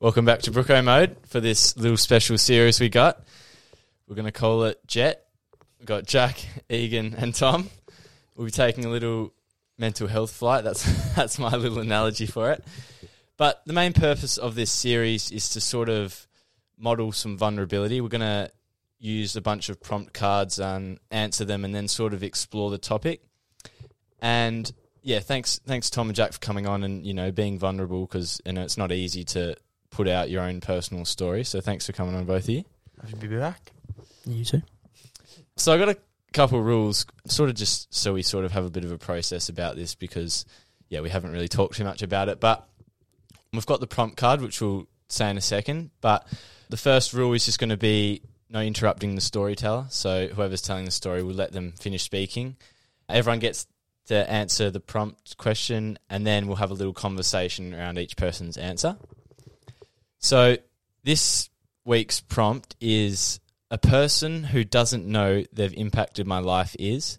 Welcome back to Brooko Mode for this little special series we got. We're going to call it Jet. We've got Jack, Egan, and Tom. We'll be taking a little mental health flight. That's that's my little analogy for it. But the main purpose of this series is to sort of model some vulnerability. We're going to use a bunch of prompt cards and answer them, and then sort of explore the topic. And yeah, thanks, thanks Tom and Jack for coming on and you know being vulnerable because you know it's not easy to put out your own personal story. So thanks for coming on, both of you. I should be back. You too. So I got a couple of rules, sort of just so we sort of have a bit of a process about this because yeah, we haven't really talked too much about it, but we've got the prompt card, which we'll say in a second. But the first rule is just going to be no interrupting the storyteller. So whoever's telling the story, we'll let them finish speaking. Everyone gets to answer the prompt question, and then we'll have a little conversation around each person's answer. So this week's prompt is a person who doesn't know they've impacted my life is.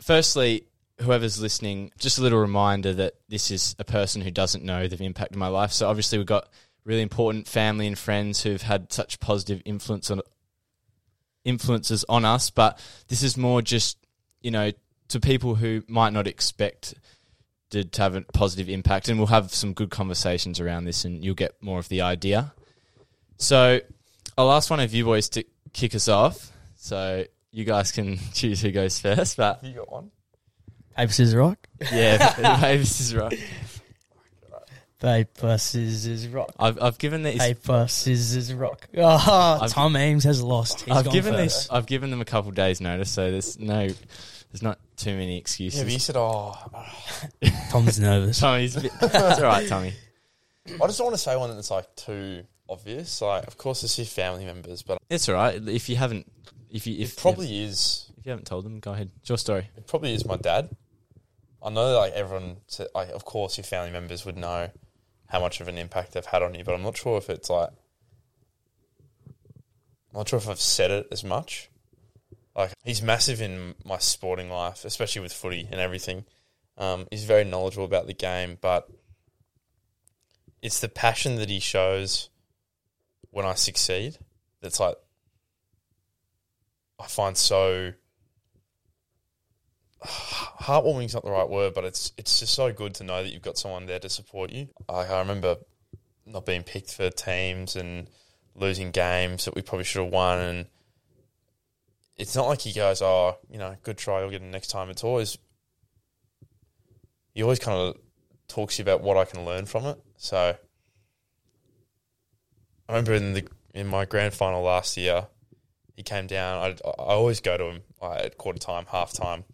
Firstly, whoever's listening, just a little reminder that this is a person who doesn't know they've impacted my life. So obviously we've got really important family and friends who've had such positive influence on influences on us, but this is more just, you know, to people who might not expect to have a positive impact and we'll have some good conversations around this and you'll get more of the idea. So I'll ask one of you boys to kick us off. So you guys can choose who goes first, but You got one? Paper, scissors, rock. yeah, maybe this is right. Paper, scissors, rock. I've, I've given these. Paper, scissors, rock. Oh, I've- Tom Ames has lost. He's I've gone given first. this. I've given them a couple days notice, so there's no, there's not too many excuses. Yeah, but you said, oh, Tom's nervous. Tommy's a bit, it's all right, Tommy. I just don't want to say one that's like too obvious. Like, of course, it's your family members, but It's all right. If you haven't, if you if it probably is. if you haven't told them, go ahead. It's your story. It probably is my dad. I know, like everyone, said, like of course, your family members would know how much of an impact they've had on you, but I'm not sure if it's like, I'm not sure if I've said it as much. Like he's massive in my sporting life, especially with footy and everything. Um, he's very knowledgeable about the game, but it's the passion that he shows when I succeed that's like I find so heartwarming is not the right word, but it's it's just so good to know that you've got someone there to support you. I, I remember not being picked for teams and losing games that we probably should have won, and it's not like he goes, "Oh, you know, good try, you'll get it next time." It's always he always kind of talks to you about what I can learn from it. So I remember in the in my grand final last year, he came down. I, I always go to him at quarter time, half time,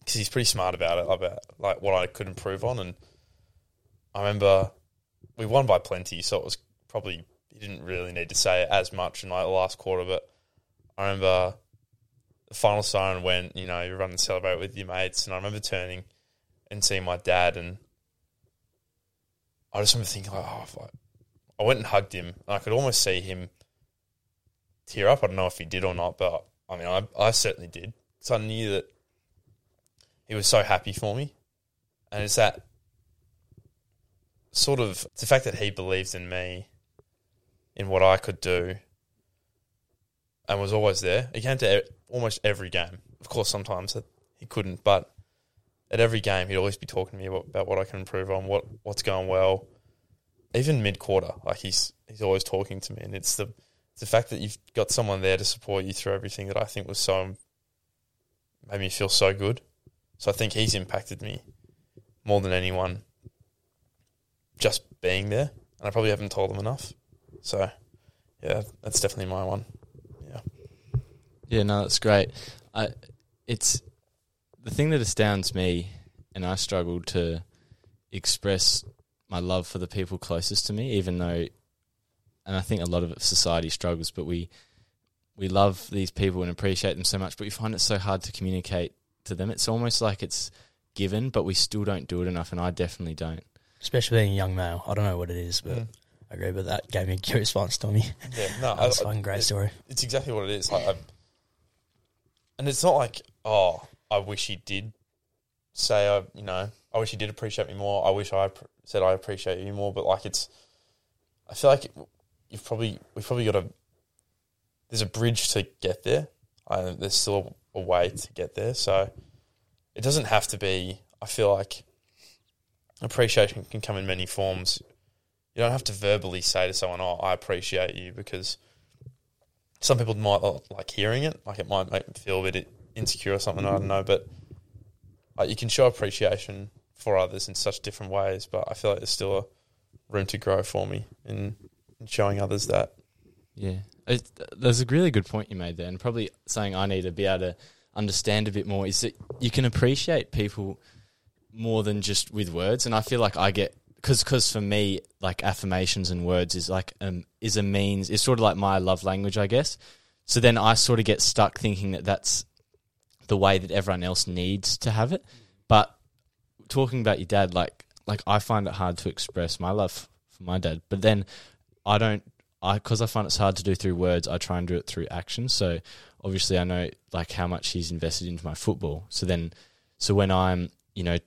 because he's pretty smart about it, about like what I could improve on. And I remember we won by plenty, so it was probably he didn't really need to say it as much in like the last quarter. But I remember the final siren went. You know, you run and celebrate with your mates, and I remember turning and seeing my dad and I just remember thinking like, oh, if I, went and hugged him, and I could almost see him tear up. I don't know if he did or not, but I mean, I, I certainly did. So I knew that he was so happy for me, and it's that sort of the fact that he believes in me, in what I could do, and was always there. He came to e- almost every game. Of course, sometimes he couldn't, but at every game, he'd always be talking to me about, about what I can improve on, what what's going well. Even mid quarter, like he's he's always talking to me, and it's the it's the fact that you've got someone there to support you through everything that I think was so made me feel so good. So I think he's impacted me more than anyone. Just being there, and I probably haven't told them enough. So yeah, that's definitely my one. Yeah. Yeah, no, that's great. I, it's the thing that astounds me, and I struggle to express my love for the people closest to me, even though, and I think a lot of society struggles, but we we love these people and appreciate them so much, but we find it so hard to communicate to them. It's almost like it's given, but we still don't do it enough, and I definitely don't. Especially being a young male. I don't know what it is, but Mm. I agree. But that gave me goosebumps, Tommy. Yeah, no, That's I- a fucking great it- story. It's exactly what it is. Like, I, and it's not like, oh, I wish he did say, I, you know, I wish he did appreciate me more. I wish I pr- said I appreciate you more. But like, it's, I feel like you've probably we've probably got a there's a bridge to get there. Uh, there's still a way to get there. So it doesn't have to be. I feel like appreciation can come in many forms. You don't have to verbally say to someone, "Oh, I appreciate you," because some people might not like hearing it. Like it might make them feel a bit insecure or something. I don't know, but like you can show appreciation for others in such different ways. But I feel like there's still a room to grow for me in, in showing others that. Yeah, it, there's a really good point you made there, and probably something I need to be able to understand a bit more is that you can appreciate people more than just with words, and I feel like I get because because for me like affirmations and words is like um is a means it's sort of like my love language, I guess. So then I sort of get stuck thinking that that's the way that everyone else needs to have it, but talking about your dad, like like I find it hard to express my love for my dad, but then I don't I because I find it's hard to do through words. I try and do it through action. So obviously, I know like how much he's invested into my football. So then, so when I'm you know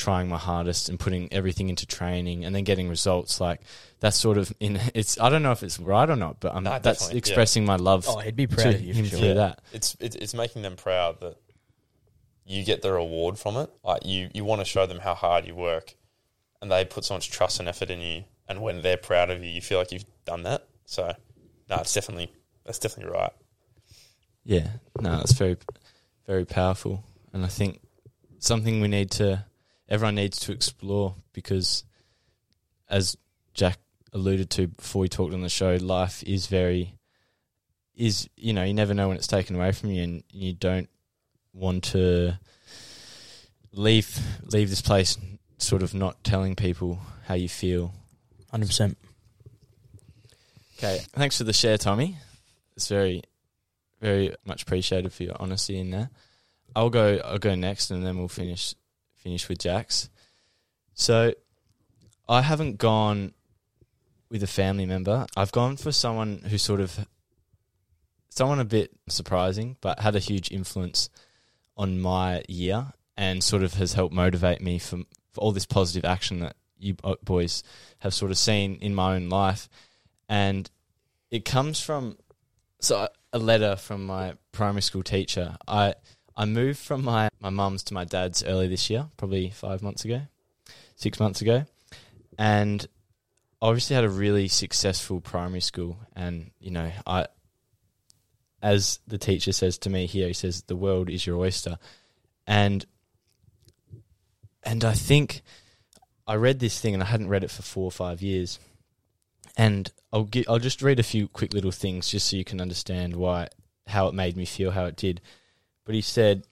trying my hardest and putting everything into training and then getting results, like that's sort of in it's. I don't know if it's right or not, but I'm, No, that's definitely, yeah. expressing my love. Oh, he'd be proud of you for him sure. through that. It's it, it's making them proud that you get the reward from it. Like you you want to show them how hard you work, and they put so much trust and effort in you. And when they're proud of you, you feel like you've done that. So, no, it's definitely that's definitely right. Yeah, no, it's very, very powerful, and I think something we need to, everyone needs to explore because, as Jack alluded to before we talked on the show, life is very, is you know you never know when it's taken away from you, and you don't want to leave leave this place sort of not telling people how you feel. Hundred percent. Okay, thanks for the share, Tommy. It's very, very much appreciated for your honesty in there. I'll go. I'll go next, and then we'll finish finish with Jax. So, I haven't gone with a family member. I've gone for someone who sort of, someone a bit surprising, but had a huge influence on my year, and sort of has helped motivate me for, for all this positive action that you boys have sort of seen in my own life and it comes from so a letter from my primary school teacher. I I moved from my my mum's to my dad's early this year, probably five months ago, six months ago, and I obviously had a really successful primary school. And you know, I as the teacher says to me here, he says the world is your oyster, and and I think I read this thing and I hadn't read it for four or five years and I'll gi- I'll just read a few quick little things just so you can understand why how it made me feel how it did. But he said,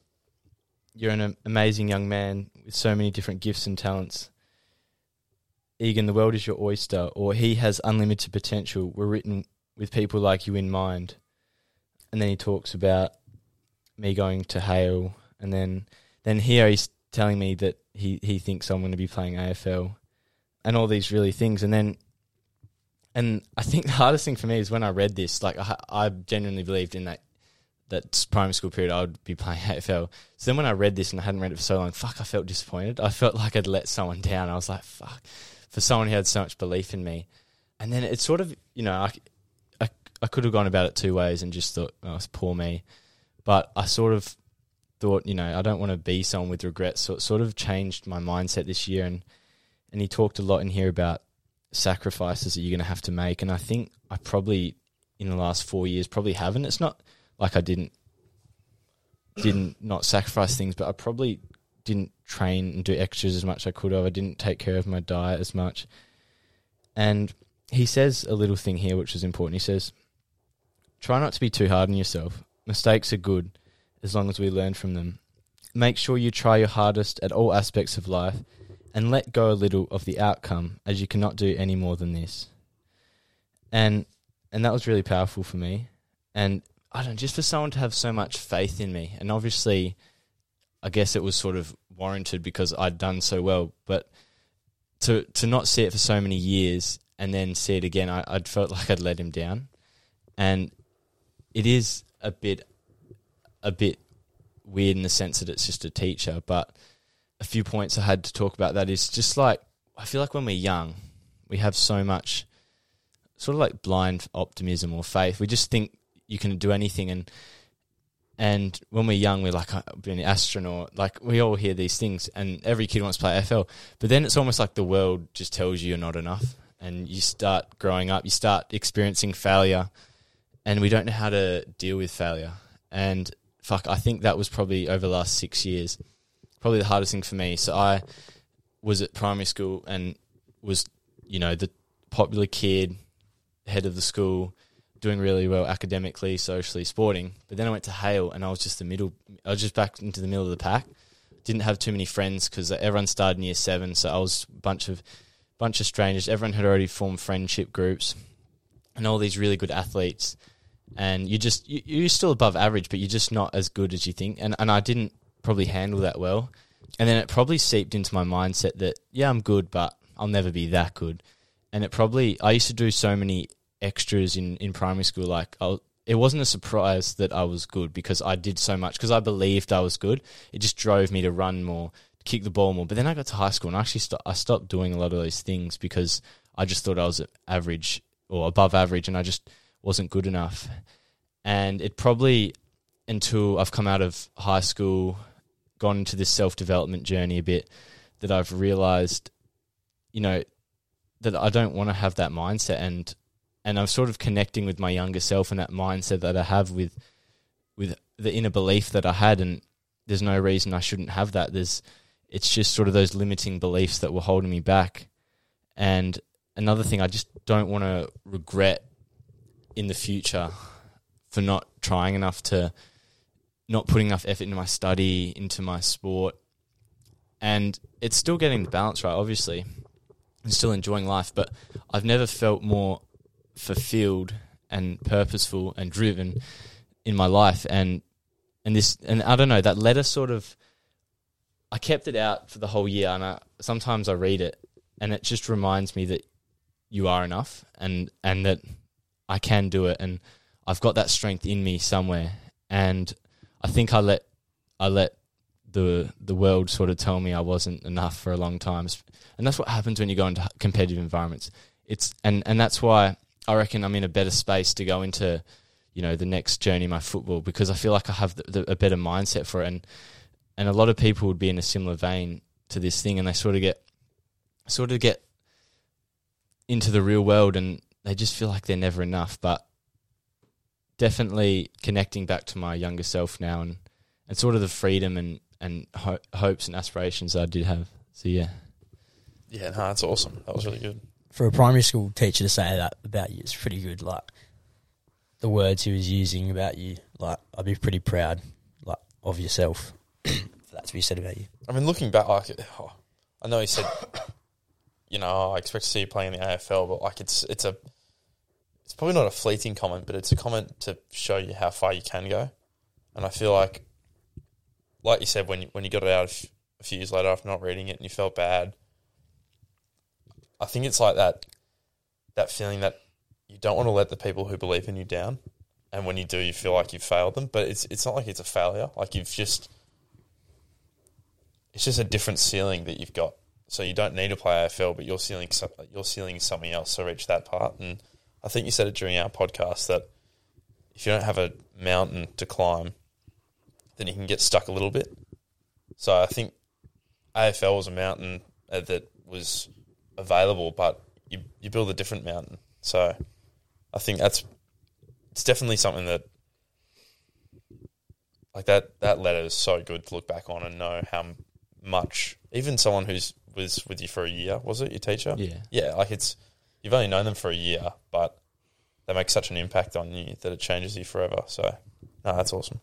"You're an amazing young man with so many different gifts and talents. Egan, the world is your oyster, or he has unlimited potential. We're written with people like you in mind." And then he talks about me going to Hale, and then then here he's telling me that he he thinks I'm going to be playing AFL and all these really things, and then. And I think the hardest thing for me is when I read this. Like I, I genuinely believed in that that primary school period I would be playing AFL. So then when I read this and I hadn't read it for so long, fuck, I felt disappointed. I felt like I'd let someone down. I was like, fuck, for someone who had so much belief in me. And then it's sort of, you know, I, I, I could have gone about it two ways and just thought, oh, it's poor me. But I sort of thought, you know, I don't want to be someone with regrets. So it sort of changed my mindset this year. And, and he talked a lot in here about sacrifices that you're going to have to make. And I think I probably, in the last four years, probably haven't. It's not like I didn't didn't not sacrifice things, but I probably didn't train and do extras as much as I could have. I didn't take care of my diet as much. And he says a little thing here which is important. He says, Try not to be too hard on yourself. Mistakes are good as long as we learn from them. Make sure you try your hardest at all aspects of life and let go a little of the outcome as you cannot do any more than this. And and that was really powerful for me. And I don't know, just for someone to have so much faith in me, and obviously, I guess it was sort of warranted because I'd done so well, but to to not see it for so many years and then see it again, I, I'd felt like I'd let him down, and it is a bit a bit weird in the sense that it's just a teacher, but a few points I had to talk about that is just like I feel like when we're young, we have so much sort of like blind optimism or faith. We just think you can do anything. And and when we're young we're like uh, I'll be an astronaut like we all hear these things and every kid wants to play AFL but then it's almost like the world just tells you you're not enough and you start growing up you start experiencing failure and we don't know how to deal with failure. And fuck I think that was probably over the last 6 years probably the hardest thing for me. So I was at primary school and was you know the popular kid head of the school doing really well academically, socially, sporting. But then I went to Hale and I was just the middle. I was just back into the middle of the pack. Didn't have too many friends because everyone started in year seven, so I was a bunch of bunch of strangers. Everyone had already formed friendship groups, and all these really good athletes. And you just you, you're still above average, but you're just not as good as you think. And and I didn't probably handle that well. And then it probably seeped into my mindset that yeah, I'm good, but I'll never be that good. And it probably I used to do so many extras in, in primary school, like I, it wasn't a surprise that I was good because I did so much because I believed I was good. It just drove me to run more, kick the ball more. But then I got to high school and I actually st- I stopped doing a lot of those things because I just thought I was average or above average, and I just wasn't good enough. And it probably until I've come out of high school, gone into this self development journey a bit, that I've realized, you know, that I don't want to have that mindset and and I'm sort of connecting with my younger self and that mindset that I have with with the inner belief that I had, and there's no reason I shouldn't have that. There's it's just sort of those limiting beliefs that were holding me back. And another thing, I just don't want to regret in the future for not trying enough to not putting enough effort into my study, into my sport. And it's still getting the balance right, obviously. I'm still enjoying life, but I've never felt more fulfilled and purposeful and driven in my life. And and this and I don't know that letter sort of I kept it out for the whole year and I, sometimes I read it and it just reminds me that you are enough and and that I can do it and I've got that strength in me somewhere. And I think I let I let the the world sort of tell me I wasn't enough for a long time. And that's what happens when you go into competitive environments. It's and and that's why I reckon I'm in a better space to go into, you know, the next journey my football because I feel like I have the, the, a better mindset for it, and and a lot of people would be in a similar vein to this thing, and they sort of get, sort of get into the real world, and they just feel like they're never enough. But definitely connecting back to my younger self now, and and sort of the freedom and and ho- hopes and aspirations I did have. So yeah, Yeah, no, that's awesome. That was really good. For a primary school teacher to say that about you is pretty good. Like the words he was using about you, like I'd be pretty proud, like of yourself for that to be said about you. I mean, looking back, like oh, I know he said, you know, "Oh, I expect to see you playing in the AFL, but like it's it's a it's probably not a fleeting comment, but it's a comment to show you how far you can go. And I feel like, like you said, when you, when you got it out a few years later after not reading it and you felt bad, I think it's like that that feeling that you don't want to let the people who believe in you down, and when you do, you feel like you've failed them. But it's it's not like it's a failure. Like you've just it's just a different ceiling that you've got. So you don't need to play AFL, but your ceiling your ceiling is something else to reach that part. And I think you said it during our podcast that if you don't have a mountain to climb, then you can get stuck a little bit. So I think AFL was a mountain uh, that was available, but you you build a different mountain. So I think that's it's definitely something that like that that letter is so good to look back on and know how much even someone who's was with you for a year was it your teacher Yeah. yeah like it's you've only known them for a year but they make such an impact on you that it changes you forever so no that's awesome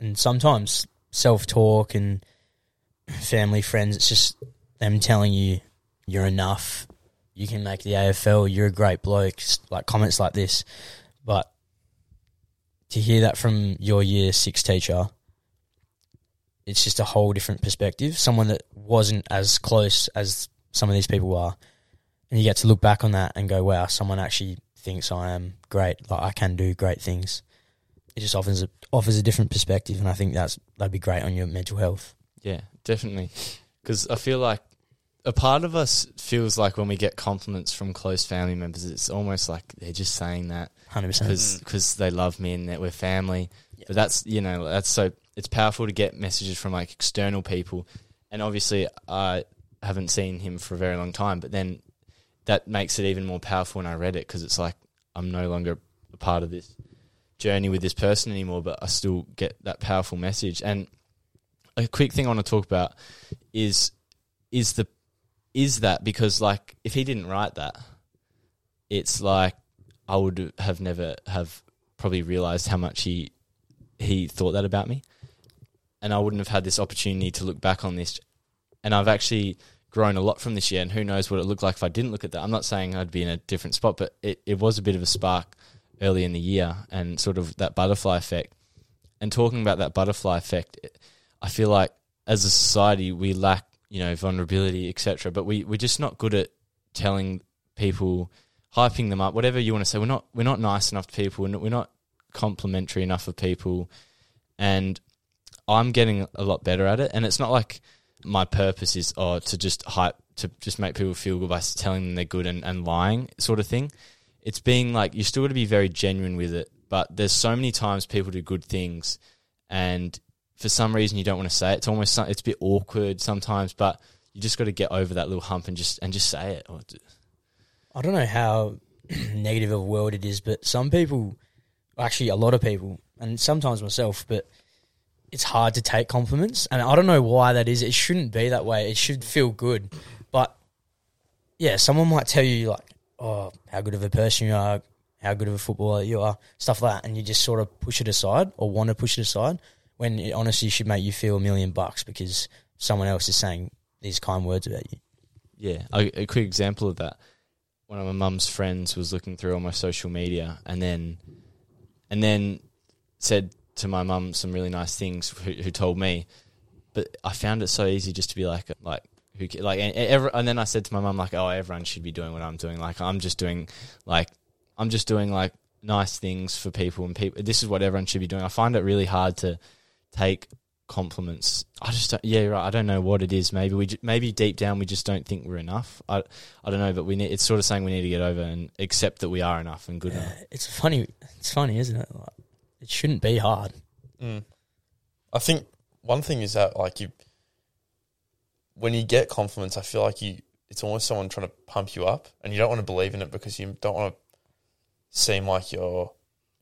and sometimes self talk and family friends, it's just them telling you you're enough, you can make the AFL, you're a great bloke, like comments like this. But to hear that from your year six teacher, it's just a whole different perspective. Someone that wasn't as close as some of these people are. And you get to look back on that and go, wow, someone actually thinks I am great, like I can do great things it just offers a, offers a different perspective, and I think that's that'd be great on your mental health. Yeah, definitely. Because I feel like a part of us feels like when we get compliments from close family members, it's almost like they're just saying that Hundred percent. because mm. they love me and that we're family. But that's you know that's so it's powerful to get messages from like external people, and obviously I haven't seen him for a very long time. But then that makes it even more powerful when I read it because it's like I'm no longer a part of this journey with this person anymore, but I still get that powerful message. And a quick thing I want to talk about is is the is that because like if he didn't write that, it's like I would have never have probably realized how much he he thought that about me, and I wouldn't have had this opportunity to look back on this. And I've actually grown a lot from this year, and who knows what it looked like if I didn't look at that. I'm not saying I'd be in a different spot, but it, it was a bit of a spark early in the year, and sort of that butterfly effect. And talking about that butterfly effect, I feel like as a society we lack, you know, vulnerability, etc. But we we're just not good at telling people, hyping them up, whatever you want to say. We're not we're not nice enough to people. We're not, complimentary enough of people, and I'm getting a lot better at it. And it's not like my purpose is oh to just hype to just make people feel good by telling them they're good and, and lying sort of thing. It's being like you still got to be very genuine with it. But there's so many times people do good things, and for some reason you don't want to say it. It's almost it's a bit awkward sometimes, but you just got to get over that little hump and just and just say it. I don't know how negative of a world it is, but some people, actually a lot of people, and sometimes myself, but it's hard to take compliments, and I don't know why that is. It shouldn't be that way. It should feel good, but yeah, someone might tell you like, "Oh, how good of a person you are, how good of a footballer you are," stuff like that, and you just sort of push it aside or want to push it aside when it honestly should make you feel a million bucks because someone else is saying these kind words about you. Yeah, a, a quick example of that. One of my mum's friends was looking through all my social media, and then, and then said to my mum some really nice things. Who, who told me, but I found it so easy just to be like, like who, like, and, and then I said to my mum like, oh, everyone should be doing what I'm doing. Like, I'm just doing, like, I'm just doing like nice things for people, and people. This is what everyone should be doing. I find it really hard to take compliments. I just don't, yeah, right. I don't know what it is. Maybe we ju- maybe deep down we just don't think we're enough. I I don't know, but we need. It's sort of saying we need to get over and accept that we are enough and good enough. It's funny. It's funny, isn't it? Like, it shouldn't be hard. Mm. I think one thing is that like you, when you get compliments, I feel like you, it's almost someone trying to pump you up, and you don't want to believe in it because you don't want to seem like you're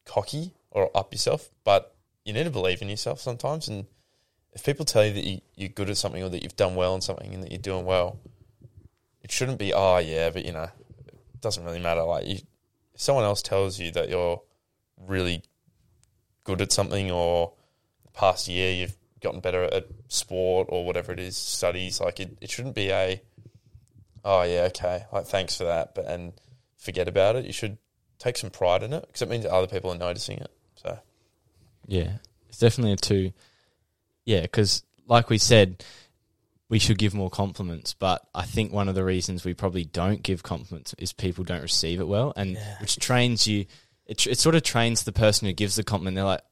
cocky or up yourself. But you need to believe in yourself sometimes, and if people tell you that you, you're good at something or that you've done well in something and that you're doing well, it shouldn't be oh yeah, but you know, it doesn't really matter. Like you, if someone else tells you that you're really good at something or the past year you've gotten better at sport or whatever it is, studies, like it, it shouldn't be a oh yeah, okay, like thanks for that, but and forget about it. You should take some pride in it because it means other people are noticing it. Yeah, it's definitely a two. Yeah, because like we said, we should give more compliments. But I think one of the reasons we probably don't give compliments is people don't receive it well, and Yeah. which trains you. It, it sort of trains the person who gives the compliment. They're like,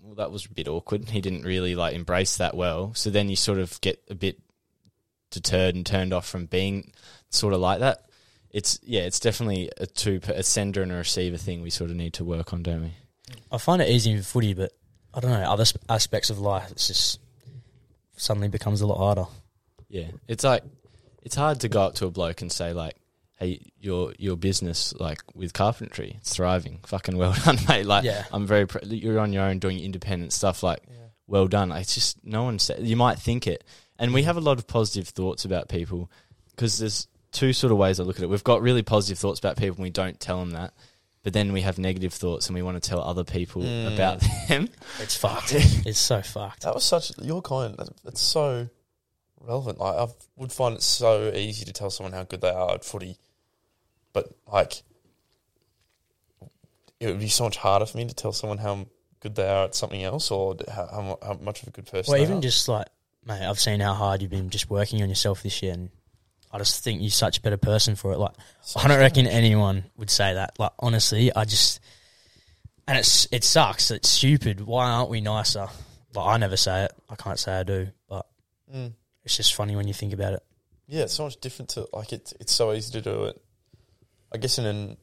"Well, that was a bit awkward. He didn't really like embrace that well." So then you sort of get a bit deterred and turned off from being sort of like that. It's yeah, it's definitely a two a sender and a receiver thing. We sort of need to work on, don't we? I find it easy in footy, but I don't know other aspects of life. It's just suddenly becomes a lot harder. Yeah, it's like it's hard to go up to a bloke and say like, "Hey, your your business like with carpentry, it's thriving. Fucking well done, mate. Like, Yeah. I'm very pr- you're on your own doing independent stuff. Like, well done. It's just no one said you might think it, and we have a lot of positive thoughts about people because there's two sort of ways I look at it. We've got really positive thoughts about people, and we don't tell them that. But then we have negative thoughts, and we want to tell other people mm. about them. It's fucked. it's so fucked. That was such your comment. It's so relevant. Like I would find it so easy to tell someone how good they are at footy, but like it would be so much harder for me to tell someone how good they are at something else, or how, how, how much of a good person. Well, they even are. just like, mate, I've seen how hard you've been just working on yourself this year, and I just think you're such a better person for it. Like, I don't reckon anyone would say that. Like, honestly, I just, and it's it sucks. It's stupid. Why aren't we nicer? Like, I never say it. I can't say I do, but Mm. it's just funny when you think about it. yeah, it's so much different to like it's it's so easy to do it. I guess in an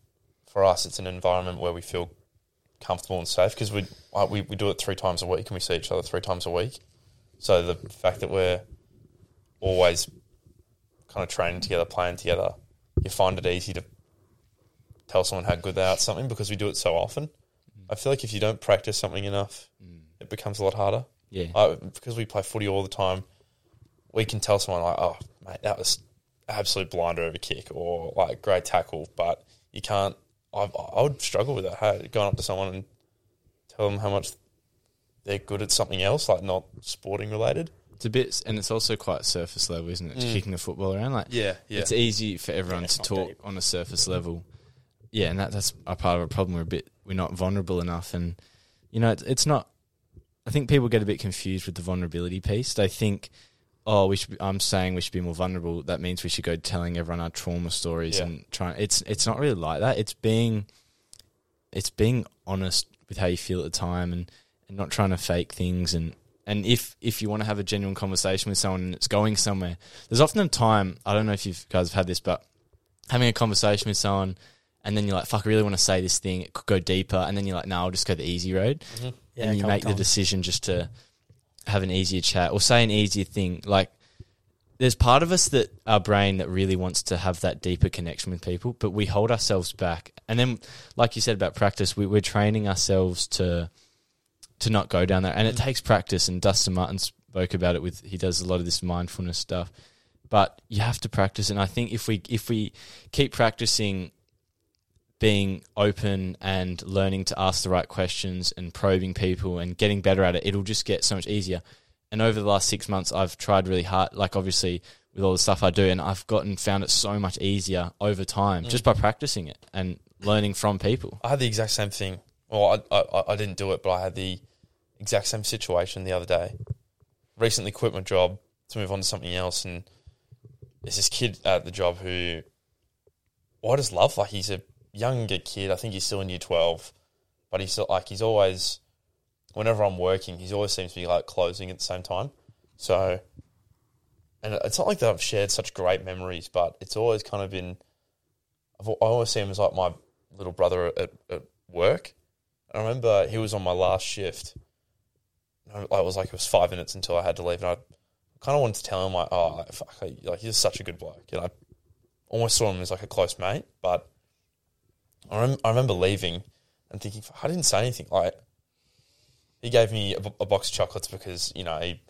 for us, it's an environment where we feel comfortable and safe because we like, we we do it three times a week and we see each other three times a week. So the fact that we're always kind of training together, playing together, you find it easy to tell someone how good they are at something because we do it so often. I feel like if you don't practice something enough, mm. it becomes a lot harder. Yeah, Like, because we play footy all the time, we can tell someone like, "Oh, mate, that was absolute blinder of a kick," or like great tackle. But you can't. I, I would struggle with that. Hey, going up to someone and tell them how much they're good at something else, like not sporting related. It's a bit, and it's also quite surface level, isn't it? Just mm. kicking the football around, like Yeah, yeah. it's easy for everyone it's to talk deep. on a surface level. Yeah, and that, that's a part of a problem. We're a bit, we're not vulnerable enough, and you know, it's, it's not. I think people get a bit confused with the vulnerability piece. They think, oh, we should. Be, I'm saying we should be more vulnerable. That means we should go telling everyone our trauma stories Yeah. and trying. It's it's not really like that. It's being, it's being honest with how you feel at the time, and and not trying to fake things and. And if, if you want to have a genuine conversation with someone and it's going somewhere, there's often a time, I don't know if you guys have had this, but having a conversation with someone and then you're like, fuck, I really want to say this thing. It could go deeper. And then you're like, no, I'll just go the easy road. Yeah, and you make the decision just to have an easier chat or say an easier thing. Like, there's part of us that our brain that really wants to have that deeper connection with people, but we hold ourselves back. And then, like you said about practice, we, we're training ourselves to to not go down there. And it takes practice. And Dustin Martin spoke about it with he does a lot of this mindfulness stuff. But you have to practice. And I think if we if we keep practicing being open and learning to ask the right questions and probing people and getting better at it, it'll just get so much easier. And over the last six months, I've tried really hard, like obviously with all the stuff I do, and I've gotten found it so much easier over time just by practicing it and learning from people. I had the exact same thing. Well, I, I I didn't do it, but I had the exact same situation the other day. Recently quit my job to move on to something else, and there's this kid at the job who well, I just love. Like he's a younger kid. I think he's still in year twelve, but he's still, like he's always. Whenever I'm working, he's always seems to be like closing at the same time. So, and it's not like that I've shared such great memories, but it's always kind of been. I've, I always see him as like my little brother at, at work. I remember he was on my last shift. I was like, it was five minutes until I had to leave, and I kind of wanted to tell him like, oh, fuck, like, he's such a good bloke, and I almost saw him as like a close mate. But I, rem- I remember leaving and thinking, I didn't say anything. Like he gave me a, box of chocolates because you know he.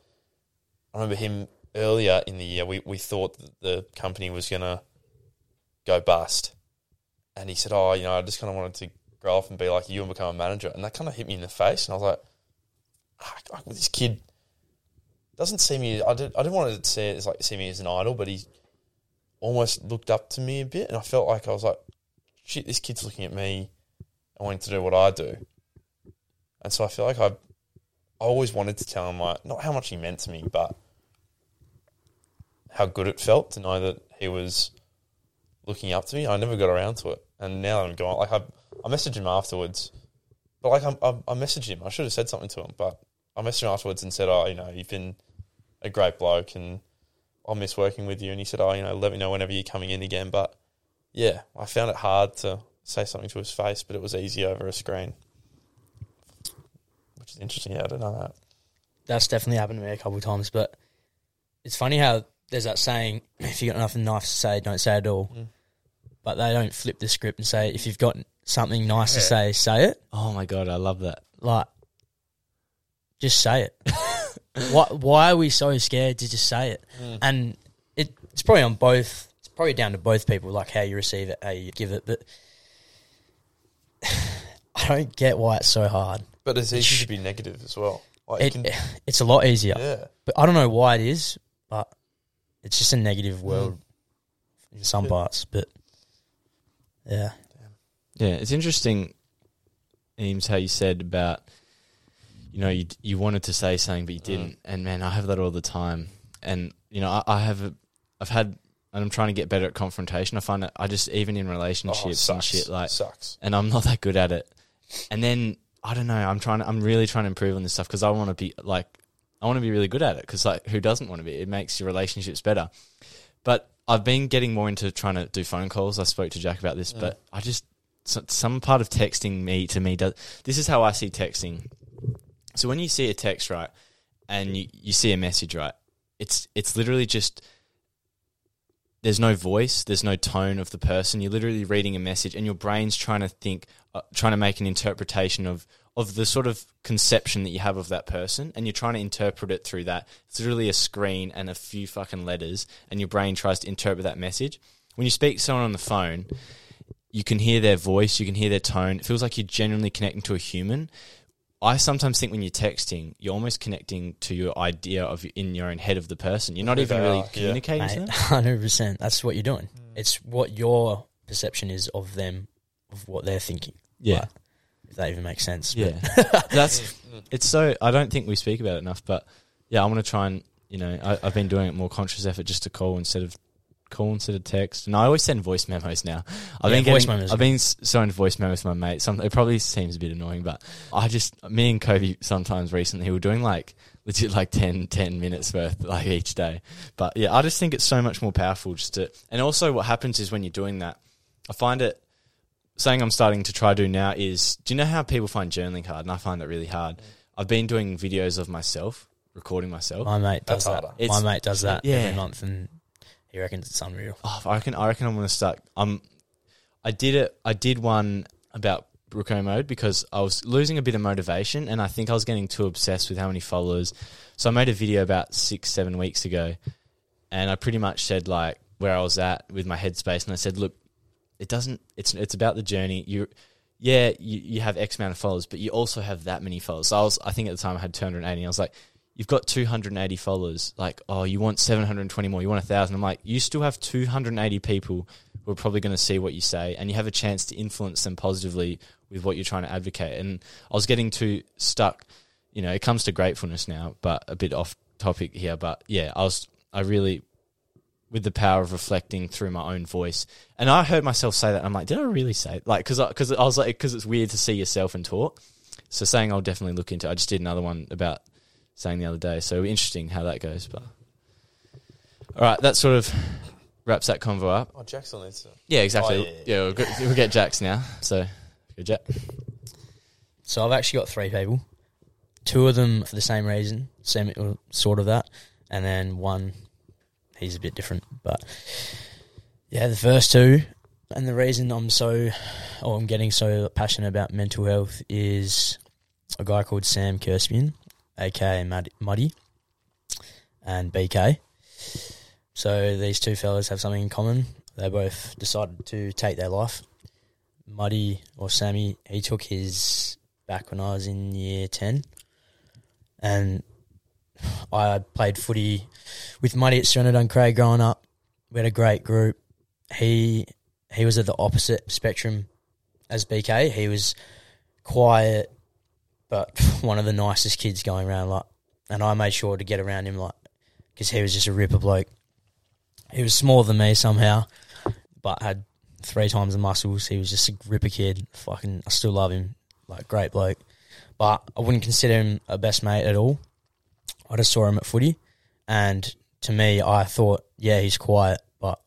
I remember him earlier in the year. We we thought that the company was gonna go bust, and he said, "Oh, you know, I just kind of wanted to grow up and be like you and become a manager." And that kind of hit me in the face, and I was like, ah, "This kid doesn't see me. I did. I didn't want to see it as like see me as an idol, but he almost looked up to me a bit, and I felt like I was like, shit, this kid's looking at me and wanting to do what I do." And so I feel like I, I always wanted to tell him like not how much he meant to me, but how good it felt to know that he was looking up to me. I never got around to it, and now I'm going, like I, I messaged him afterwards, but like I, I, I messaged him. I should have said something to him, but I messaged him afterwards and said, "Oh, you know, you've been a great bloke, and I miss working with you." And he said, "Oh, you know, let me know whenever you're coming in again." But yeah, I found it hard to say something to his face, but it was easy over a screen, which is interesting. Yeah, I don't know that. That's definitely happened to me a couple of times. But it's funny how there's that saying: if you got nothing nice to say, don't say it all. Mm. But they don't flip the script and say if you've got something nice to say, say it. Oh my god, I love that. Like, just say it. why? Why are we so scared to just say it? Mm. And it, it's probably on both. It's probably down to both people, like how you receive it, how you give it. But I don't get why it's so hard. But it's easy to be negative as well. Like It, can, it's a lot easier. yeah. But I don't know why it is, but it's just a negative world in some parts. But yeah, Yeah, it's interesting, Eames, how you said about, you know, you you wanted to say something but you mm. didn't, and man, I have that all the time, and you know, I, I have, a, I've had, and I'm trying to get better at confrontation. I find that I just even in Oh, relationships and oh, shit, like, sucks. and I'm not that good at it. And then I don't know, I'm trying, to, I'm really trying to improve on this stuff because I want to be like, I want to be really good at it because like, who doesn't want to be? It makes your relationships better. But I've been getting more into trying to do phone calls. I spoke to Jack about this, but I just some part of texting me to me does. This is how I see texting. So when you see a text right, and you, you see a message right, it's it's literally just there's no voice, there's no tone of the person. You're literally reading a message, and your brain's trying to think, uh, trying to make an interpretation of of the sort of conception that you have of that person, and you're trying to interpret it through that. It's literally a screen and a few fucking letters, and your brain tries to interpret that message. When you speak to someone on the phone, you can hear their voice, you can hear their tone. It feels like you're genuinely connecting to a human. I sometimes think when you're texting, you're almost connecting to your idea of in your own head of the person. You're not even really are, yeah. communicating to mate, them. hundred percent. That's what you're doing. Mm. It's what your perception is of them, of what they're thinking. Yeah. Like, if that even makes sense. Yeah, that's it's so. I don't think we speak about it enough, but yeah, I want to try and you know I, I've been doing it more conscious effort just to call instead of call instead of text, and I always send voice memos now. I've Yeah, been voice getting, memos. I've been sending voice memos to my mate. Some it probably seems a bit annoying, but I just me and Kobe sometimes recently we're doing like legit like 10, 10 minutes worth like each day. But yeah, I just think it's so much more powerful just to. And also, what happens is when you're doing that, I find it saying I'm starting to try to do now is do you know how people find journaling hard? And I find that really hard. I've been doing videos of myself, recording myself. my mate does That's that. harder. My mate does that yeah. every month, and he reckons it's unreal. Oh, I reckon I reckon I'm gonna start. Um, I did it. I did one about Brooko mode because I was losing a bit of motivation, and I think I was getting too obsessed with how many followers. So I made a video about six, seven weeks ago, and I pretty much said like where I was at with my headspace, and I said, look, it doesn't. It's it's about the journey. You, yeah, you, you have X amount of followers, but you also have that many followers. So I was, I think at the time I had 280. I was like, you've got 280 followers. Like, oh, you want 720 more. You want a thousand. I'm like, you still have 280 people who are probably going to see what you say, and you have a chance to influence them positively with what you're trying to advocate. And I was getting too stuck. You know, it comes to gratefulness now, but a bit off topic here. But yeah, I was, I really with the power of reflecting through my own voice. And I heard myself say that. I'm like, did I really say it? Like, because I, cause I was like, because it's weird to see yourself and talk. So saying I'll definitely look into. I just did another one about saying the other day. So interesting how that goes. But all right, that sort of wraps that convo up. Oh, Jackson needs to. Yeah, exactly. Oh, yeah, yeah, yeah, we'll, get, we'll get Jax now. So go Jack. So I've actually got three people. Two of them for the same reason, same sort of that, and then one he's a bit different. But yeah, the first two, and the reason I'm so, or I'm getting so passionate about mental health is a guy called Sam Kerspian, aka Muddy, and BK. So these two fellas have something in common. They both decided to take their life. Muddy or Sammy, he took his back when I was in year 10. And I played footy with Muddy at Strenodon Craig growing up. We had a great group. He he was at the opposite spectrum as BK. He was quiet, but one of the nicest kids going around. Like, and I made sure to get around him, like, because he was just a ripper bloke. he was smaller than me somehow, but had three times the muscles. He was just a ripper kid. Fucking, I still love him. Like great bloke, but I wouldn't consider him a best mate at all. I just saw him at footy, and to me, I thought, yeah, he's quiet, but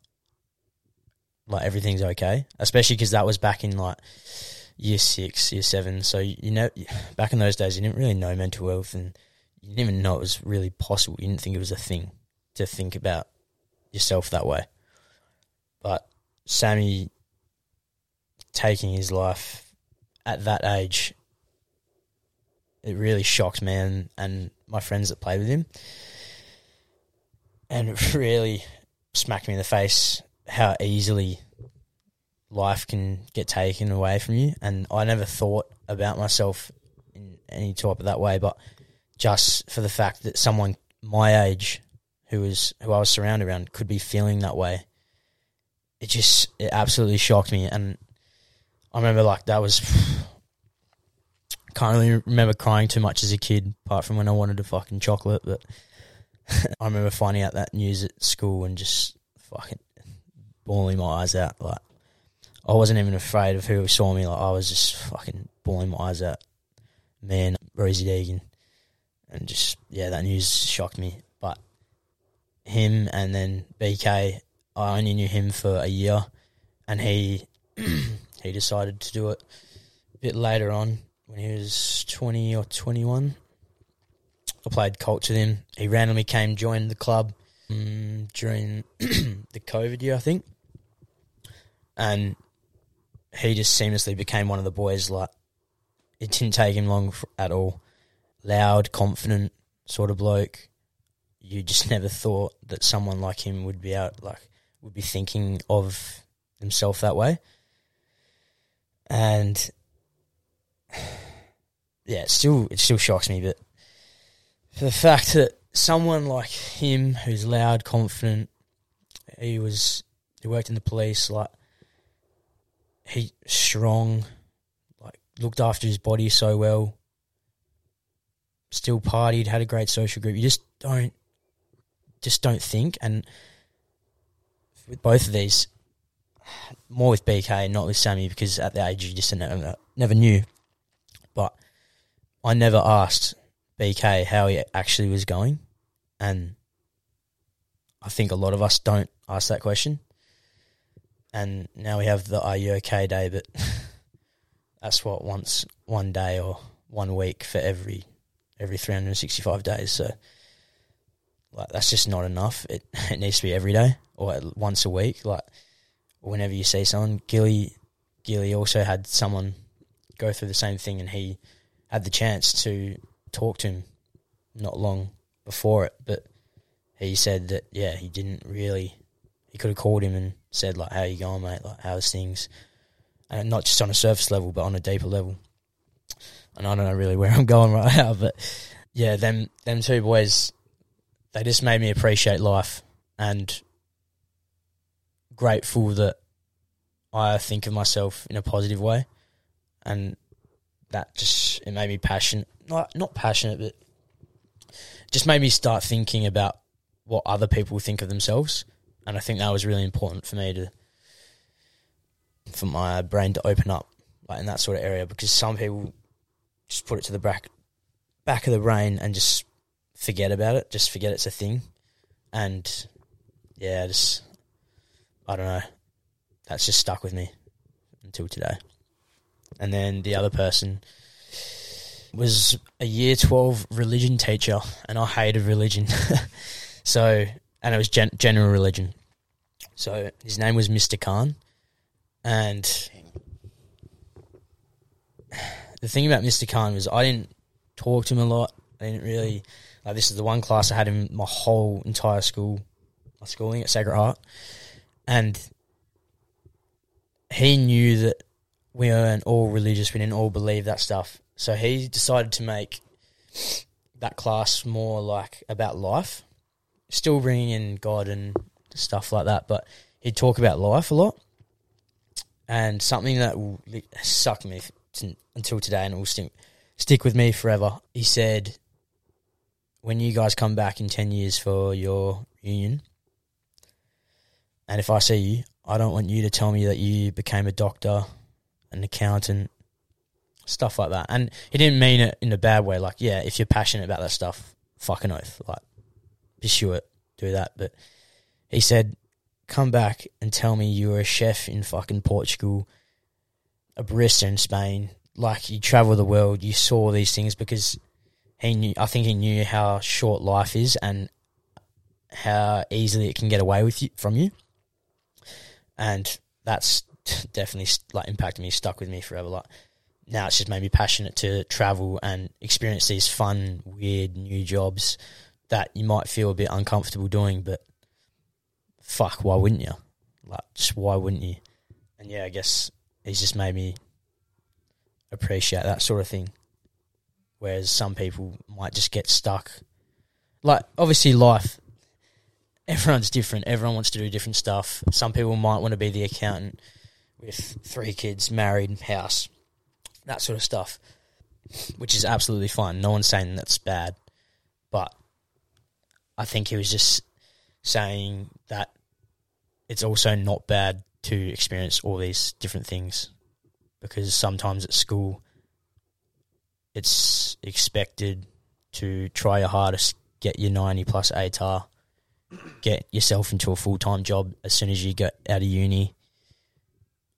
like everything's okay. Especially because that was back in like year six, year seven. So you, know, back in those days, you didn't really know mental health, and you didn't even know it was really possible. You didn't think it was a thing to think about yourself that way. But Sammy taking his life at that age, it really shocked me and my friends that played with him. And it really smacked me in the face how easily life can get taken away from you. And I never thought about myself in any type of that way, but just for the fact that someone my age who was who I was surrounded around could be feeling that way. It just it absolutely shocked me and I remember like that was can't really remember crying too much as a kid, apart from when I wanted a fucking chocolate. But I remember finding out that news at school and just fucking bawling my eyes out. Like I wasn't even afraid of who saw me. Like I was just fucking bawling my eyes out. Man, Rosie Deegan, and just yeah, that news shocked me. But him and then BK, I only knew him for a year, and he he decided to do it a bit later on when he was 20 or 21. I played Colts with him. He randomly came, joined the club um, during the COVID year, I think. And he just seamlessly became one of the boys. Like, it didn't take him long at all. Loud, confident sort of bloke. You just never thought that someone like him would be out, like, would be thinking of himself that way. And yeah, it still it still shocks me, but for the fact that someone like him, who's loud, confident, he was he worked in the police, like he strong, like looked after his body so well, still partied, had a great social group. You just don't just don't think and with both of these more with BK, not with Sammy, because at the age you just never, never knew. I never asked BK how he actually was going, and I think a lot of us don't ask that question. And now we have the "Are you okay?" day, but that's what once one day or one week for every every three hundred and sixty five days. So like that's just not enough. It it needs to be every day or once a week. Like whenever you see someone, Gilly Gilly also had someone go through the same thing, and he had the chance to talk to him not long before it, but he said that yeah, he didn't really. He could have called him and said like, "How you going, mate? Like, how's things?" And not just on a surface level, but on a deeper level. And I don't know really where I'm going right now, but yeah, them them two boys, they just made me appreciate life and grateful that I think of myself in a positive way, and that just it made me passionate. Not not passionate, but just made me start thinking about what other people think of themselves, and I think that was really important for me to for my brain to open up like in that sort of area because some people just put it to the back back of the brain and just forget about it, just forget it's a thing, and yeah, just I don't know. That's just stuck with me until today. And then the other person was a year 12 religion teacher, and I hated religion. so, and it was gen- general religion. So his name was Mr. Khan. And the thing about Mr. Khan was I didn't talk to him a lot. I didn't really, like, this is the one class I had in my whole entire school, my schooling at Sacred Heart and he knew that we weren't all religious, we didn't all believe that stuff. So he decided to make that class more like about life, still bringing in God and stuff like that, but he'd talk about life a lot. And something that will suck me until today and will stick, stick with me forever. He said, when you guys come back in 10 years for your union, And if I see you, I don't want you to tell me that you became a doctor, an accountant, stuff like that. And he didn't mean it in a bad way. Like, yeah, if you're passionate about that stuff, fucking oath, like, pursue it, do that. But he said, come back and tell me you were a chef in fucking Portugal, a barista in Spain. Like, you travel the world, you saw these things because he knew, I think he knew how short life is and how easily it can get away with you from you. And that's definitely like impacted me, stuck with me forever. Like now, it's just made me passionate to travel and experience these fun, weird, new jobs that you might feel a bit uncomfortable doing, but fuck, why wouldn't you? Like, just why wouldn't you? And yeah, I guess he's just made me appreciate that sort of thing. Whereas some people might just get stuck. Like, obviously, life, everyone's different. Everyone wants to do different stuff. Some people might want to be the accountant with three kids, married, house, that sort of stuff, which is absolutely fine. No one's saying that's bad. But I think he was just saying that it's also not bad to experience all these different things because sometimes at school it's expected to try your hardest, get your 90 plus ATAR, get yourself into a full time job as soon as you get out of uni.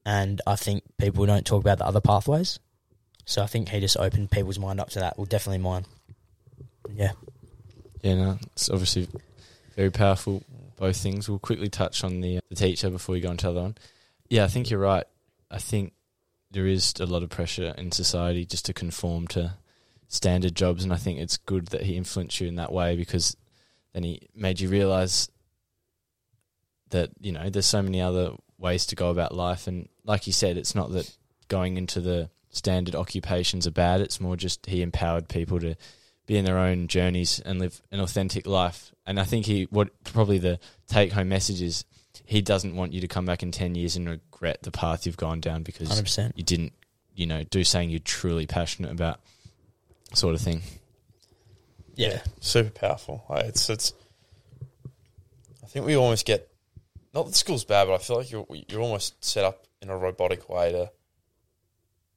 And I think people don't talk about the other pathways. So I think he just opened people's mind up to that. Well, definitely mine. Yeah. Yeah, no, it's obviously very powerful. Both things. We'll quickly touch on the the teacher before we go on to the other one. Yeah, I think you're right. I think there is a lot of pressure in society just to conform to standard jobs, and I think it's good that he influenced you in that way because then he made you realize that you know there's so many other ways to go about life, and like you said, it's not that going into the standard occupations are bad. It's more just he empowered people to be in their own journeys and live an authentic life. And I think he what probably the take home message is he doesn't want you to come back in ten years and regret the path you've gone down because 100%. you didn't, you know, do something you're truly passionate about, sort of thing. Yeah. super powerful. Like, it's it's. I think we almost get, not that school's bad, but I feel like you're you're almost set up in a robotic way to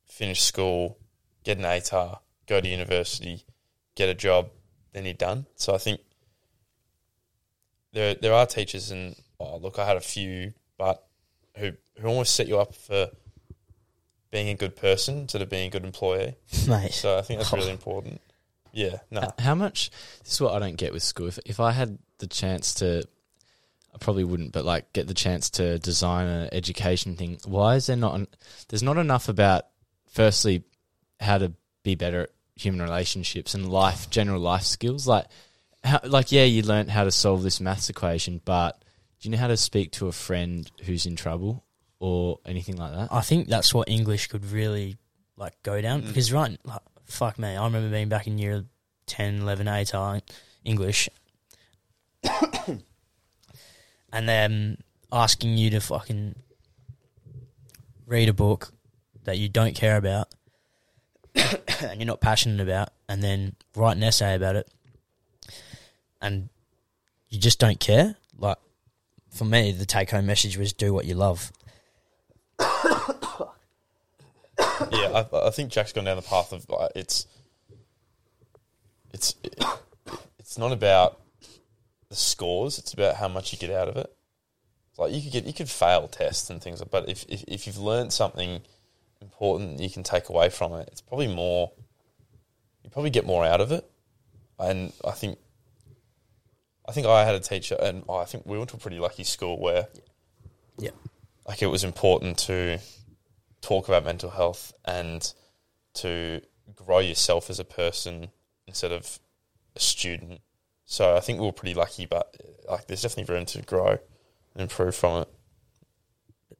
finish school, get an ATAR, go to university, get a job, then you're done. So I think there there are teachers, and oh, look, I had a few, but who who almost set you up for being a good person instead of being a good employee. Mate. So I think that's really important. Yeah, no, How much? This is what I don't get with school. If, if I had the chance to, I probably wouldn't, but like get the chance to design an education thing. Why is there not? An, there's not enough about firstly how to be better at human relationships and life, general life skills. Like, how, like yeah, you learnt how to solve this maths equation, but do you know how to speak to a friend who's in trouble or anything like that? I think that's what English could really like go down mm. because right, like, fuck me, I remember being back in year 10, 11, ATAR English, and then asking you to fucking read a book that you don't care about and you're not passionate about, and then write an essay about it, and you just don't care. Like for me, the take home message was do what you love. yeah, I, I think Jack's gone down the path of like, it's it's it's not about the scores; it's about how much you get out of it. Like you could get you could fail tests and things, but if if, if you've learned something important you can take away from it, it's probably more. You probably get more out of it, and I think. I think I had a teacher, and oh, I think we went to a pretty lucky school where, Yeah. like it was important to talk about mental health and to grow yourself as a person instead of a student. So I think we were pretty lucky, but like there's definitely room to grow and improve from it.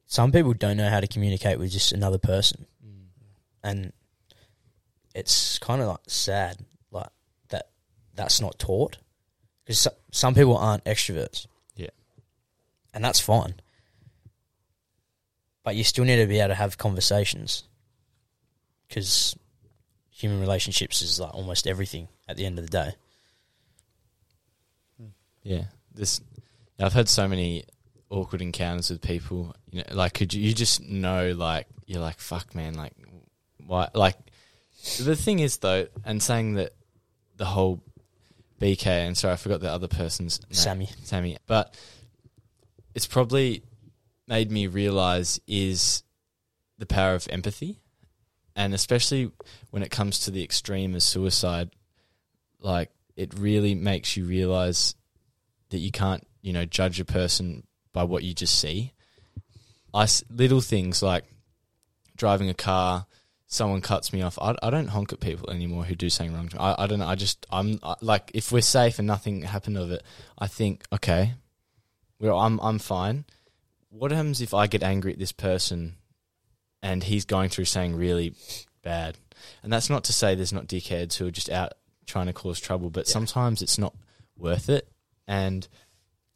some people don't know how to communicate with just another person, mm. and it's kind of like sad, like that that's not taught because so, some people aren't extroverts. Yeah. and that's fine, but you still need to be able to have conversations because human relationships is like almost everything at the end of the day. Yeah, this I've had so many awkward encounters with people, you know, like could you, you just know like you're like fuck man, like why like the thing is though, and saying that the whole BK and sorry I forgot the other person's name. Sammy. Sammy, but it's probably made me realize is the power of empathy, and especially when it comes to the extreme of suicide, like it really makes you realize that you can't, you know, judge a person by what you just see. I little things like driving a car, someone cuts me off. I, I don't honk at people anymore who do something wrong. I, I don't know. I just I'm I, like if we're safe and nothing happened of it, I think okay, well I'm I'm fine. What happens if I get angry at this person and he's going through something really bad? And that's not to say there's not dickheads who are just out trying to cause trouble, but sometimes it's not worth it. And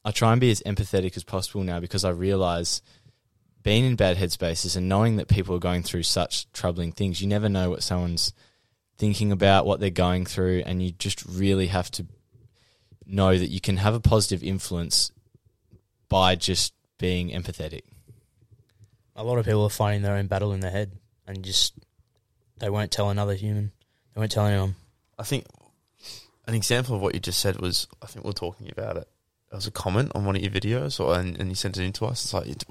I try and be as empathetic as possible now because I realize being in bad headspaces and knowing that people are going through such troubling things, you never know what someone's thinking about, what they're going through, and you just really have to know that you can have a positive influence by just being empathetic. A lot of people are fighting their own battle in their head and just they won't tell another human. They won't tell anyone. I think an example of what you just said was I think we are talking about it. There was a comment on one of your videos, or and, and you sent it in to us. It's like it,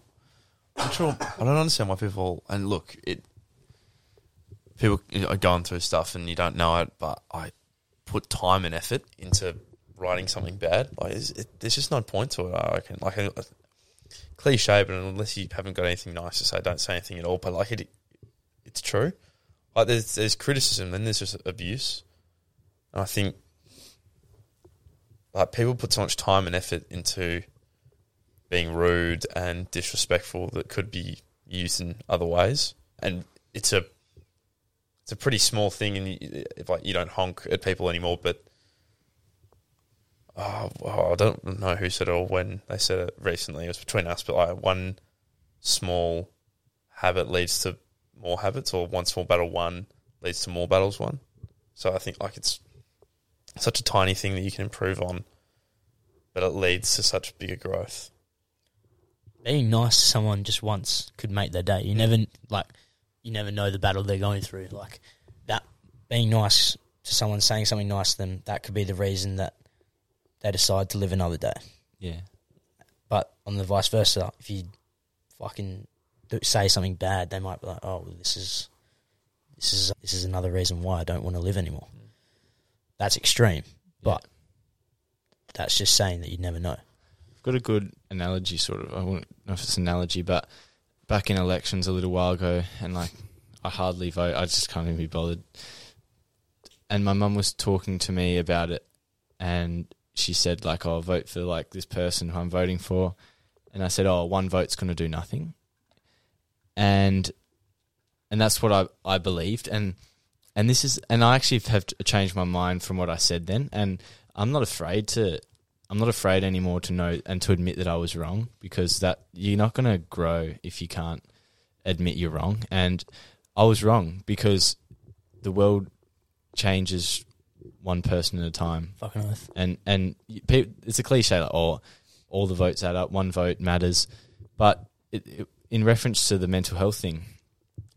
I'm sure I don't understand why people and look it. People are going through stuff and you don't know it, but I put time and effort into writing something bad. Like it, there's just no point to it. I reckon. Like a, a cliche, but unless you haven't got anything nice to say, don't say anything at all. But like it, it's true. Like there's there's criticism, then there's just abuse. And I think like people put so much time and effort into being rude and disrespectful that could be used in other ways. And it's a it's a pretty small thing, and like you don't honk at people anymore, but. Oh, I don't know who said it or when they said it recently. It was between us, but like one small habit leads to more habits, or one small battle won leads to more battles won. So I think like it's such a tiny thing that you can improve on, but it leads to such bigger growth. Being nice to someone just once could make their day. You never like you never know the battle they're going through. Like that being nice to someone saying something nice to them, that could be the reason that they decide to live another day. Yeah. But on the vice versa, if you fucking do, say something bad, they might be like, "Oh, well, this is this is this is another reason why I don't want to live anymore." That's extreme, but that's just saying that you never know. I've got a good analogy, sort of. I won't know if it's an analogy, but back in elections a little while ago, and like I hardly vote. I just can't even be bothered. And my mum was talking to me about it, and she said like, "Oh, vote for like this person who I'm voting for," and I said, "Oh, one vote's going to do nothing," and and that's what I I believed, and and this is, and I actually have changed my mind from what I said then, and I'm not afraid to I'm not afraid anymore to know and to admit that I was wrong because that you're not going to grow if you can't admit you're wrong. And I was wrong because the world changes one person at a time. Fucking oath. And and it's a cliche like oh all the votes add up, one vote matters, but it, it, in reference to the mental health thing,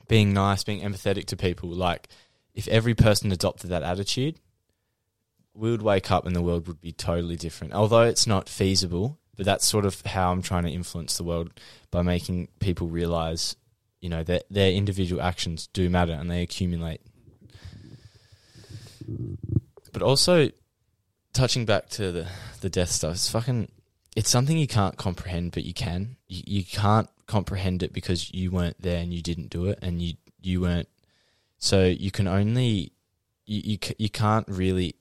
being nice, being empathetic to people, like if every person adopted that attitude, we would wake up and the world would be totally different. Although it's not feasible, but that's sort of how I'm trying to influence the world by making people realize, you know, that their individual actions do matter and they accumulate. But also, touching back to the the death stuff, it's fucking. It's something you can't comprehend, but you can. You, you can't comprehend it because you weren't there and you didn't do it, and you you weren't. So you can only you you, you can't really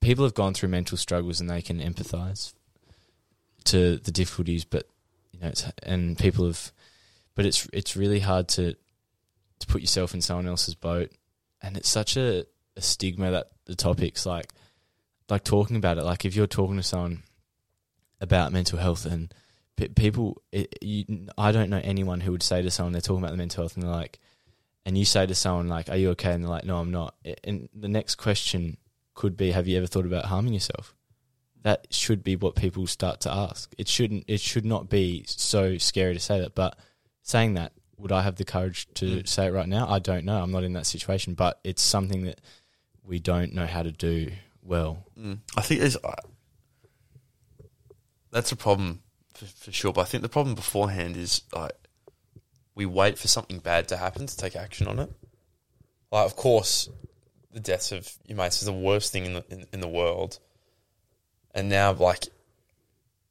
people have gone through mental struggles and they can empathize to the difficulties but you know it's and people have but it's it's really hard to to put yourself in someone else's boat. And it's such a, a stigma that the topics like like talking about it. Like if you're talking to someone about mental health and pe- people it, you, I don't know anyone who would say to someone they're talking about the mental health and they're like and you say to someone like are you okay and they're like no I'm not and the next question could be have you ever thought about harming yourself that should be what people start to ask. It shouldn't. It should not be so scary to say that. But saying that, would I have the courage to Mm. say it right now? I don't know. I'm not in that situation, but it's something that we don't know how to do well. Mm. I think there's uh, that's a problem for, for sure. But I think the problem beforehand is like we wait for something bad to happen to take action on it. Like, of course, the deaths of your mates is the worst thing in the in, in the world. And now, like,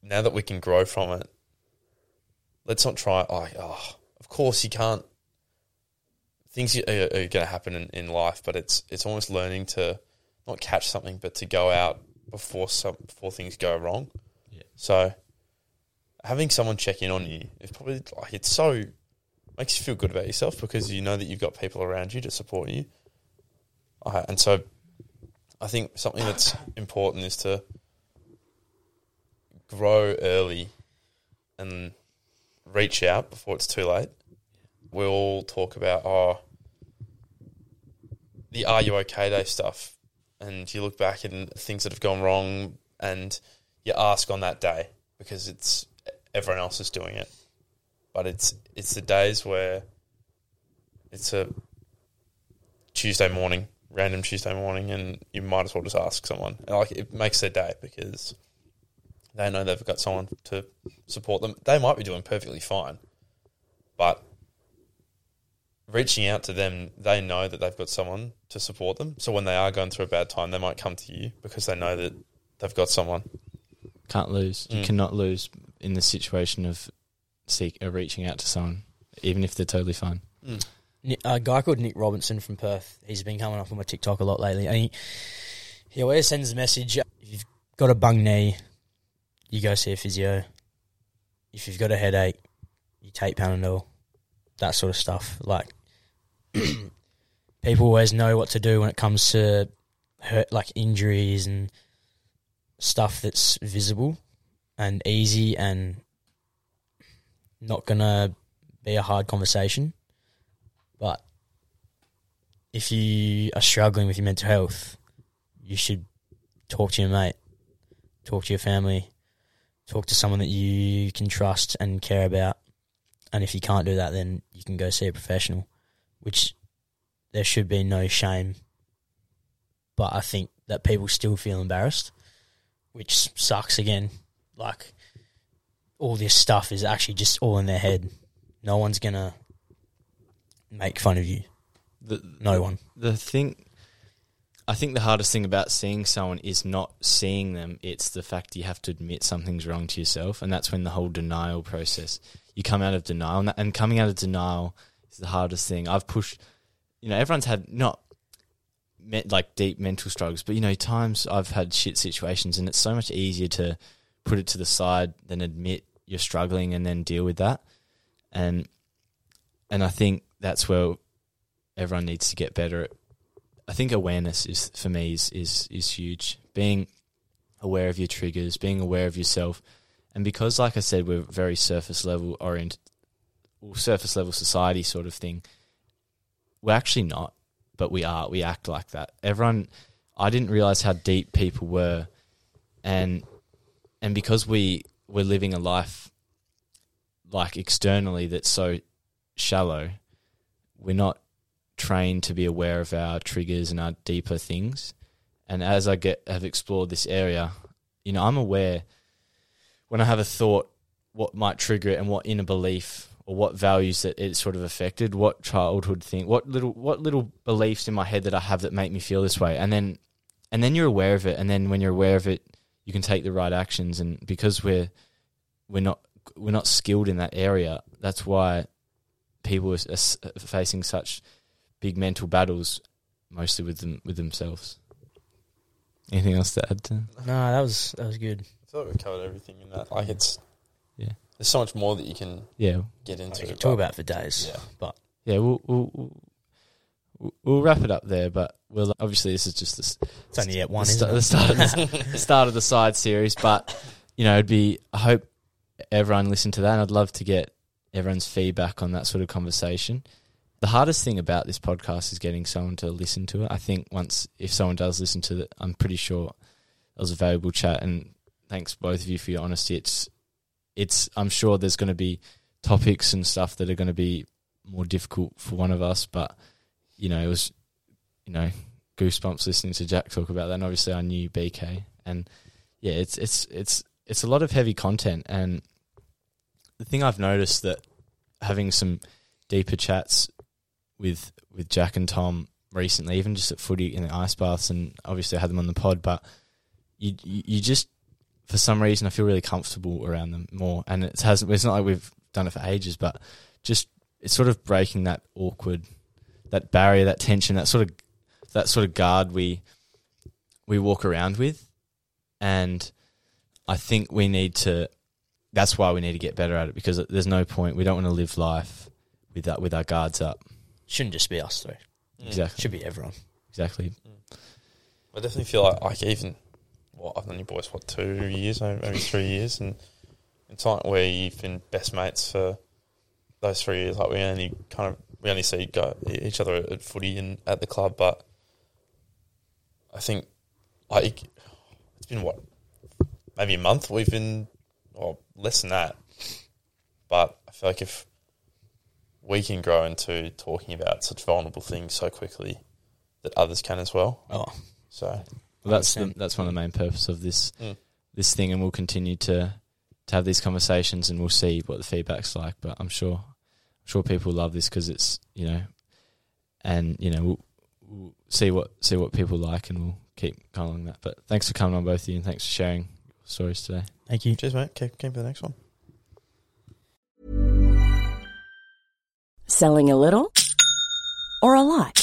now that we can grow from it, let's not try. Oh, oh of course you can't. Things are, are going to happen in, in life, but it's it's almost learning to not catch something, but to go out before some before things go wrong. Yeah. So having someone check in on you is probably like it's so makes you feel good about yourself because you know that you've got people around you to support you. Uh, and so I think something that's important is to grow early and reach out before it's too late. We all talk about oh the are you okay day stuff and you look back and things that have gone wrong and you ask on that day because it's everyone else is doing it. But it's it's the days where it's a Tuesday morning, random Tuesday morning, and you might as well just ask someone. And like it makes their day because they know they've got someone to support them. They might be doing perfectly fine, but reaching out to them, they know that they've got someone to support them. So when they are going through a bad time, they might come to you because they know that they've got someone. Can't lose. You Mm. cannot lose in the situation of seek uh, reaching out to someone, even if they're totally fine. Ni- A guy called Nick Robinson from Perth. He's been coming up on my TikTok a lot lately, and he he always sends a message: if you've got a bung knee, you go see a physio. If you've got a headache, you take Panadol. That sort of stuff. Like people always know what to do when it comes to hurt, like injuries and stuff that's visible and easy and not gonna be a hard conversation. But if you are struggling with your mental health, you should talk to your mate, talk to your family, talk to someone that you can trust and care about. And if you can't do that, then you can go see a professional, which there should be no shame. But I think that people still feel embarrassed, which sucks again. Like, all this stuff is actually just all in their head. No one's going to make fun of you. The, No one. the thing I think the hardest thing about seeing someone is not seeing them. It's the fact you have to admit something's wrong to yourself, and that's when the whole denial process. You come out of denial, and, that, and coming out of denial is the hardest thing. I've pushed, you know, everyone's had not me, like deep mental struggles, but you know, times I've had shit situations, and it's so much easier to put it to the side than admit you're struggling and then deal with that. And and I think that's where everyone needs to get better at I think awareness is for me is, is is huge. Being aware of your triggers, being aware of yourself, and because, like I said, we're very surface level oriented, or surface level society sort of thing. We're actually not, but we are. We act like that. Everyone, I didn't realize how deep people were, and and because we we're living a life like externally that's so shallow, we're not trained to be aware of our triggers and our deeper things. And as I get have explored this area, you know, I'm aware when I have a thought what might trigger it and what inner belief or what values that it sort of affected, what childhood thing, what little what little beliefs in my head that I have that make me feel this way. And then and then you're aware of it and then when you're aware of it, you can take the right actions and because we're we're not we're not skilled in that area, that's why people are, are facing such big mental battles, mostly with them with themselves. Anything else to add to? No, that was that was good. I thought we covered everything in that. Like it's Yeah. there's so much more that you can Yeah, get into. We could but- talk about for days. Yeah. But yeah. We'll we'll, we'll, we'll wrap it up there, but we'll obviously this is just the, it's only at one, the, isn't the start of the, the start of the side series. But you know, it'd be. I hope everyone listened to that. and I'd love to get everyone's feedback on that sort of conversation. The hardest thing about this podcast is getting someone to listen to it. I think once if someone does listen to it, I'm pretty sure it was a valuable chat, and thanks both of you for your honesty. It's it's I'm sure there's going to be topics and stuff that are going to be more difficult for one of us, but you know it was you know goosebumps listening to Jack talk about that. And obviously, I knew BK, and yeah, it's it's it's it's a lot of heavy content. And the thing I've noticed that having some deeper chats with with Jack and Tom recently, even just at footy in the ice baths, and obviously I had them on the pod, but you you, just for some reason I feel really comfortable around them more, and it hasn't. It's not like we've done it for ages, but just it's sort of breaking that awkward, that barrier, that tension, that sort of that sort of guard we we walk around with, and I think we need to. That's why we need to get better at it because there's no point. We don't want to live life with that with our guards up. Shouldn't just be us though. Exactly. Should be everyone. Exactly. I definitely feel like like even what I've known you boys what two years, maybe maybe three years, and in time where you've been best mates for those three years. Like we only kind of we only see each other at footy and at the club, but I think like it's been what maybe a month we've been or less than that, but I feel like if we can grow into talking about such vulnerable things so quickly that others can as well. Oh, So Well, that's the, that's one of the main purpose of this Mm. this thing, and we'll continue to to have these conversations, and we'll see what the feedback's like. But I'm sure sure people love this because it's you know, and you know we'll, we'll see what see what people like, and we'll keep going along that. But thanks for coming on, both of you, and thanks for sharing your stories today. thank you. cheers, mate. Keep, keep for the next one. Selling a little or a lot?